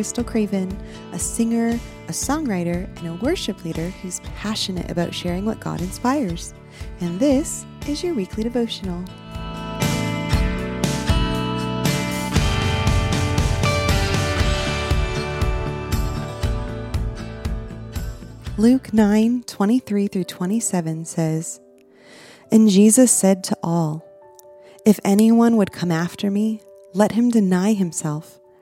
Krystal Craven, a singer, a songwriter, and a worship leader who's passionate about sharing what God inspires. And this is your weekly devotional. Luke 9 23 through 27 says, And Jesus said to all, If anyone would come after me, let him deny himself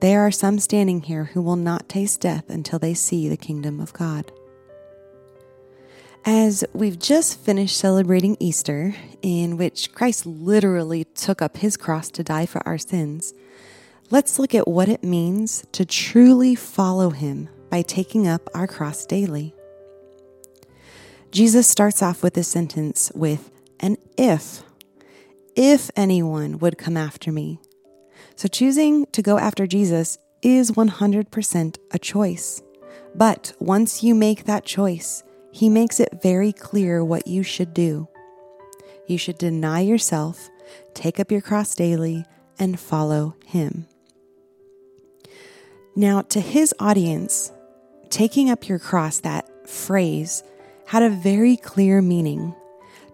there are some standing here who will not taste death until they see the kingdom of God. As we've just finished celebrating Easter, in which Christ literally took up his cross to die for our sins, let's look at what it means to truly follow him by taking up our cross daily. Jesus starts off with this sentence with an if. If anyone would come after me. So choosing to go after Jesus is 100% a choice. But once you make that choice, he makes it very clear what you should do. You should deny yourself, take up your cross daily, and follow him. Now, to his audience, taking up your cross, that phrase, had a very clear meaning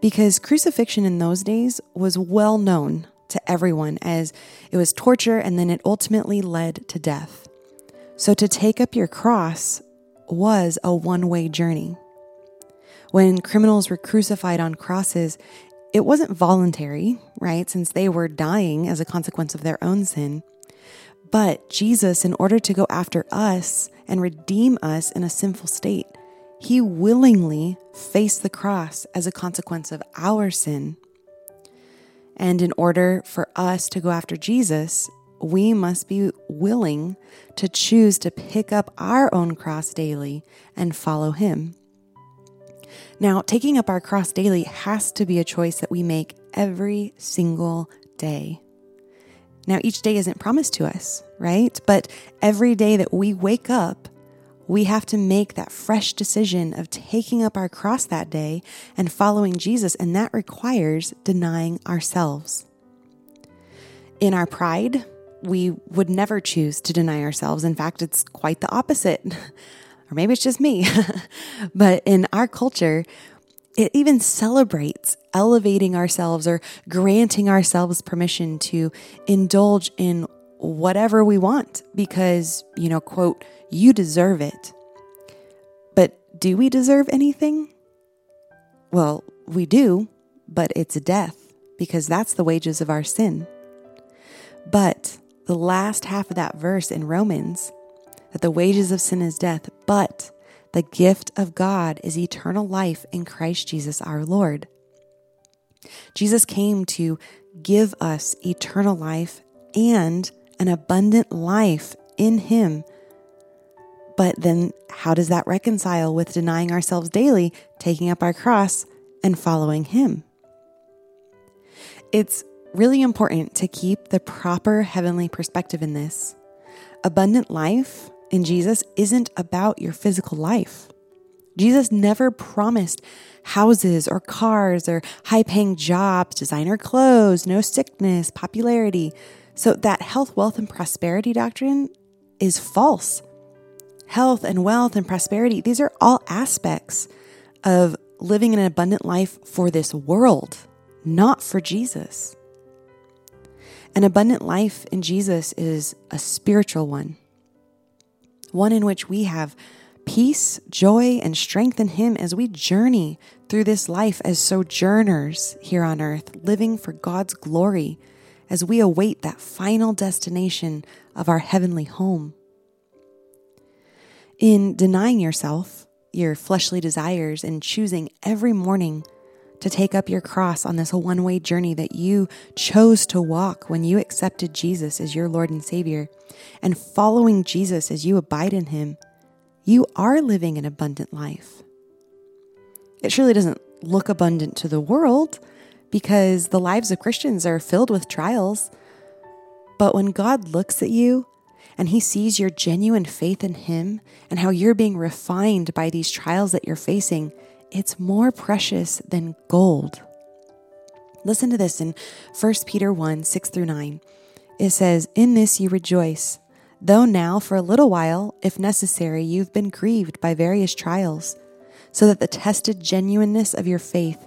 because crucifixion in those days was well known to everyone as it was torture and then it ultimately led to death. So to take up your cross was a one way journey. When criminals were crucified on crosses, it wasn't voluntary, right? Since they were dying as a consequence of their own sin. But Jesus, in order to go after us and redeem us in a sinful state, he willingly faced the cross as a consequence of our sin. And in order for us to go after Jesus, we must be willing to choose to pick up our own cross daily and follow him. Now, taking up our cross daily has to be a choice that we make every single day. Now, each day isn't promised to us, right? But every day that we wake up, we have to make that fresh decision of taking up our cross that day and following Jesus, and that requires denying ourselves. In our pride, we would never choose to deny ourselves. In fact, it's quite the opposite. or maybe it's just me. but in our culture, it even celebrates elevating ourselves or granting ourselves permission to indulge in whatever we want because, you know, quote, you deserve it. But do we deserve anything? Well, we do, but it's death because that's the wages of our sin. But the last half of that verse in Romans, that the wages of sin is death, but the gift of God is eternal life in Christ Jesus our Lord. Jesus came to give us eternal life and an abundant life in Him. But then, how does that reconcile with denying ourselves daily, taking up our cross, and following Him? It's really important to keep the proper heavenly perspective in this. Abundant life in Jesus isn't about your physical life. Jesus never promised houses or cars or high paying jobs, designer clothes, no sickness, popularity. So, that health, wealth, and prosperity doctrine is false. Health and wealth and prosperity, these are all aspects of living an abundant life for this world, not for Jesus. An abundant life in Jesus is a spiritual one, one in which we have peace, joy, and strength in Him as we journey through this life as sojourners here on earth, living for God's glory as we await that final destination of our heavenly home. In denying yourself, your fleshly desires, and choosing every morning to take up your cross on this one way journey that you chose to walk when you accepted Jesus as your Lord and Savior, and following Jesus as you abide in Him, you are living an abundant life. It surely doesn't look abundant to the world because the lives of Christians are filled with trials. But when God looks at you and He sees your genuine faith in Him and how you're being refined by these trials that you're facing, it's more precious than gold. Listen to this in 1 Peter 1 6 through 9. It says, In this you rejoice, though now for a little while, if necessary, you've been grieved by various trials, so that the tested genuineness of your faith,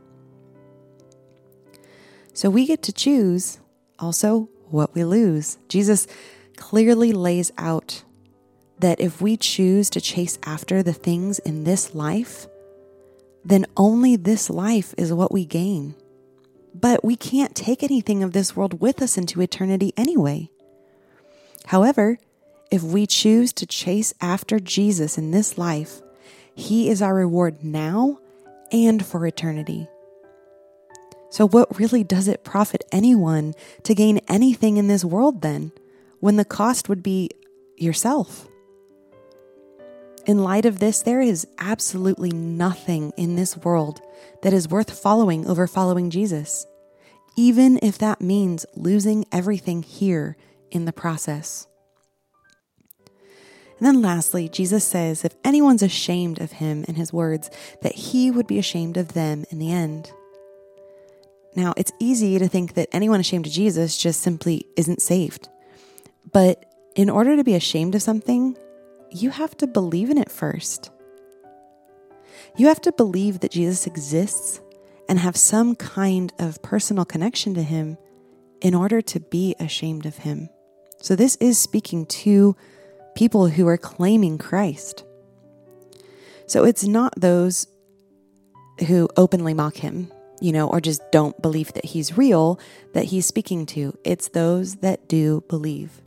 So we get to choose also what we lose. Jesus clearly lays out that if we choose to chase after the things in this life, then only this life is what we gain. But we can't take anything of this world with us into eternity anyway. However, if we choose to chase after Jesus in this life, He is our reward now and for eternity. So, what really does it profit anyone to gain anything in this world then, when the cost would be yourself? In light of this, there is absolutely nothing in this world that is worth following over following Jesus, even if that means losing everything here in the process. And then lastly, Jesus says if anyone's ashamed of him and his words, that he would be ashamed of them in the end. Now, it's easy to think that anyone ashamed of Jesus just simply isn't saved. But in order to be ashamed of something, you have to believe in it first. You have to believe that Jesus exists and have some kind of personal connection to him in order to be ashamed of him. So, this is speaking to people who are claiming Christ. So, it's not those who openly mock him, you know, or just don't believe that he's real that he's speaking to. It's those that do believe.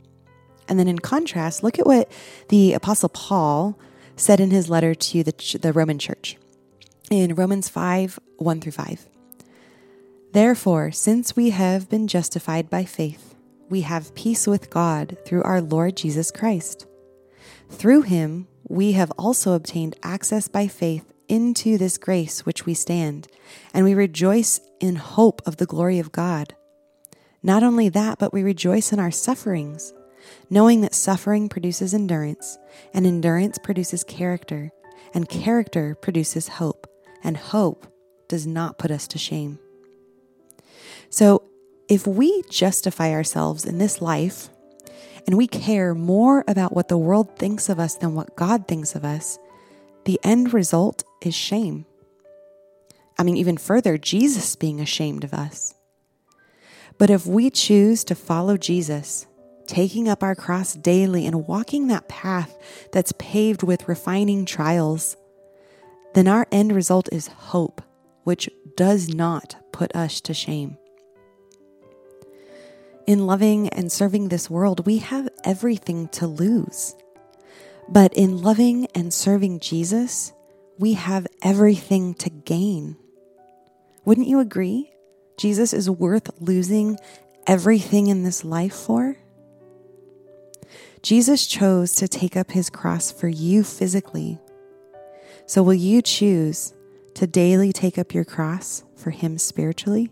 And then in contrast, look at what the Apostle Paul said in his letter to the, the Roman church in Romans 5 1 through 5. Therefore, since we have been justified by faith, we have peace with God through our Lord Jesus Christ. Through him, we have also obtained access by faith into this grace which we stand, and we rejoice in hope of the glory of God. Not only that, but we rejoice in our sufferings knowing that suffering produces endurance, and endurance produces character, and character produces hope, and hope does not put us to shame. So, if we justify ourselves in this life and we care more about what the world thinks of us than what God thinks of us, the end result is shame. I mean, even further, Jesus being ashamed of us. But if we choose to follow Jesus, taking up our cross daily and walking that path that's paved with refining trials, then our end result is hope, which does not put us to shame. In loving and serving this world, we have everything to lose. But in loving and serving Jesus, we have everything to gain. Wouldn't you agree? Jesus is worth losing everything in this life for? Jesus chose to take up his cross for you physically. So, will you choose to daily take up your cross for him spiritually?